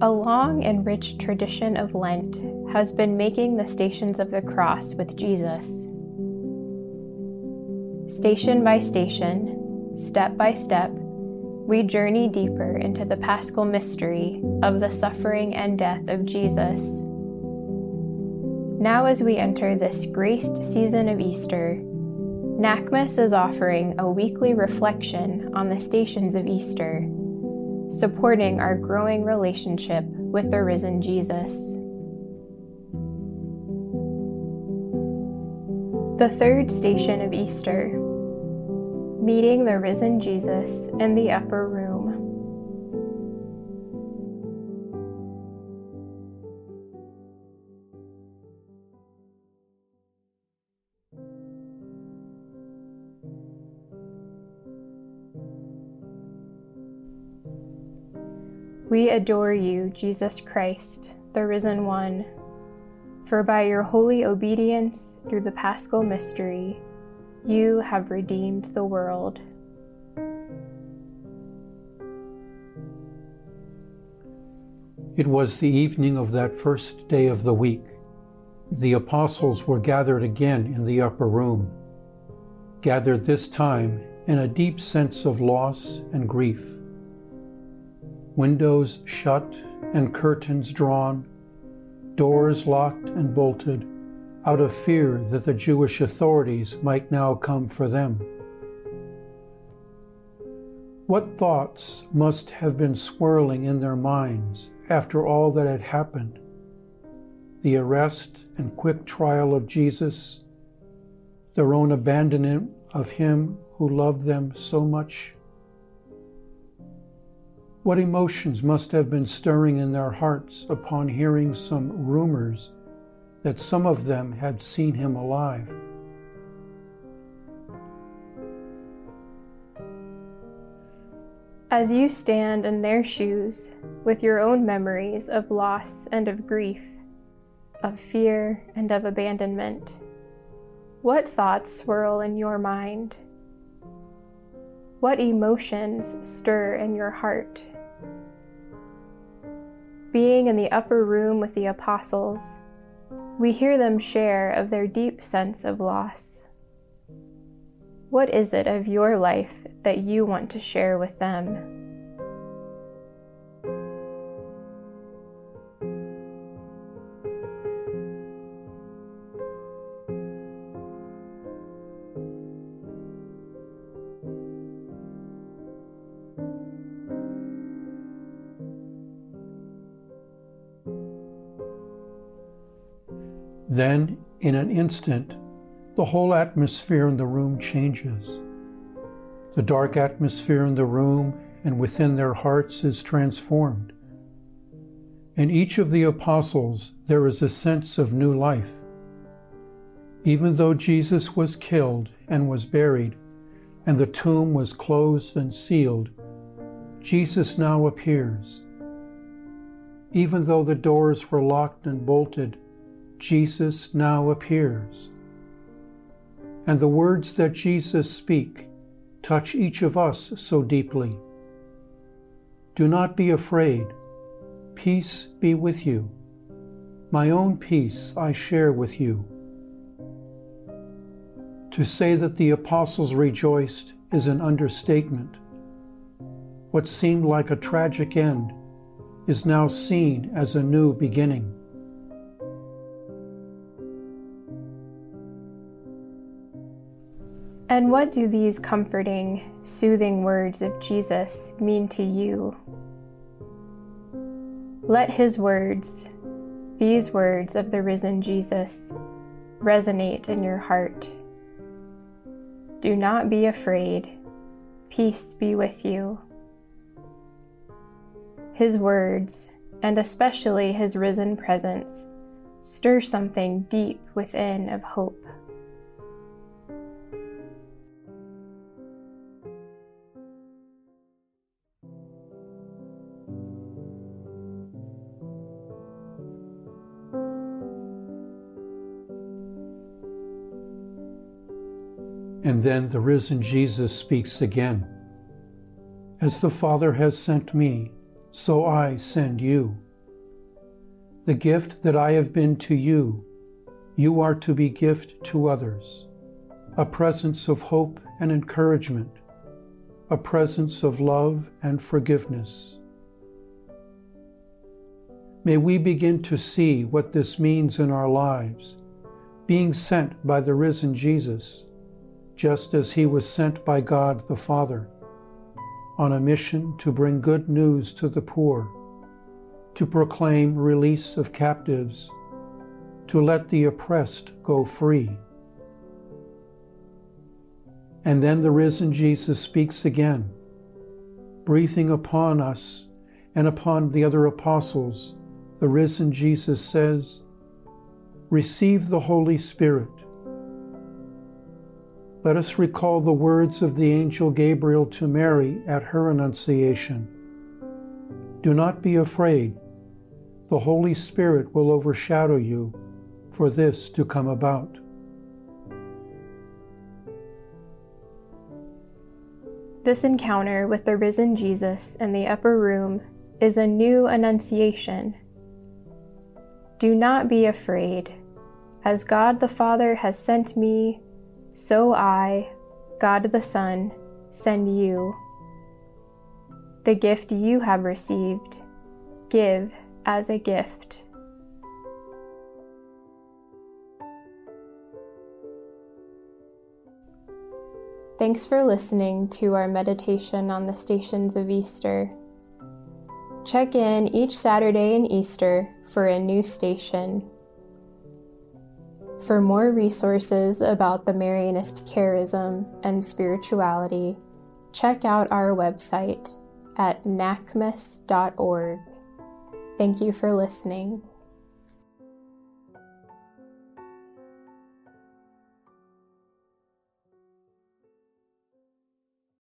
A long and rich tradition of Lent has been making the Stations of the Cross with Jesus. Station by station, step by step, we journey deeper into the paschal mystery of the suffering and death of Jesus. Now, as we enter this graced season of Easter, NACMS is offering a weekly reflection on the stations of Easter, supporting our growing relationship with the risen Jesus. The third station of Easter, meeting the risen Jesus in the upper room. We adore you, Jesus Christ, the risen one, for by your holy obedience through the paschal mystery, you have redeemed the world. It was the evening of that first day of the week. The apostles were gathered again in the upper room, gathered this time in a deep sense of loss and grief. Windows shut and curtains drawn, doors locked and bolted, out of fear that the Jewish authorities might now come for them. What thoughts must have been swirling in their minds after all that had happened? The arrest and quick trial of Jesus, their own abandonment of Him who loved them so much. What emotions must have been stirring in their hearts upon hearing some rumors that some of them had seen him alive? As you stand in their shoes with your own memories of loss and of grief, of fear and of abandonment, what thoughts swirl in your mind? What emotions stir in your heart? Being in the upper room with the apostles, we hear them share of their deep sense of loss. What is it of your life that you want to share with them? Then, in an instant, the whole atmosphere in the room changes. The dark atmosphere in the room and within their hearts is transformed. In each of the apostles, there is a sense of new life. Even though Jesus was killed and was buried, and the tomb was closed and sealed, Jesus now appears. Even though the doors were locked and bolted, Jesus now appears. And the words that Jesus speak touch each of us so deeply. Do not be afraid. Peace be with you. My own peace I share with you. To say that the apostles rejoiced is an understatement. What seemed like a tragic end is now seen as a new beginning. And what do these comforting, soothing words of Jesus mean to you? Let his words, these words of the risen Jesus, resonate in your heart. Do not be afraid. Peace be with you. His words, and especially his risen presence, stir something deep within of hope. And then the risen Jesus speaks again As the Father has sent me, so I send you. The gift that I have been to you, you are to be gift to others. A presence of hope and encouragement, a presence of love and forgiveness. May we begin to see what this means in our lives, being sent by the risen Jesus, just as he was sent by God the Father, on a mission to bring good news to the poor, to proclaim release of captives, to let the oppressed go free. And then the risen Jesus speaks again, breathing upon us and upon the other apostles the risen Jesus says, Receive the Holy Spirit. Let us recall the words of the angel Gabriel to Mary at her Annunciation. Do not be afraid. The Holy Spirit will overshadow you for this to come about. This encounter with the risen Jesus in the upper room is a new annunciation do not be afraid. As God the Father has sent me, so I, God the Son, send you. The gift you have received, give as a gift. Thanks for listening to our meditation on the stations of Easter. Check in each Saturday in Easter for a new station. For more resources about the Marianist charism and spirituality, check out our website at nacms.org. Thank you for listening.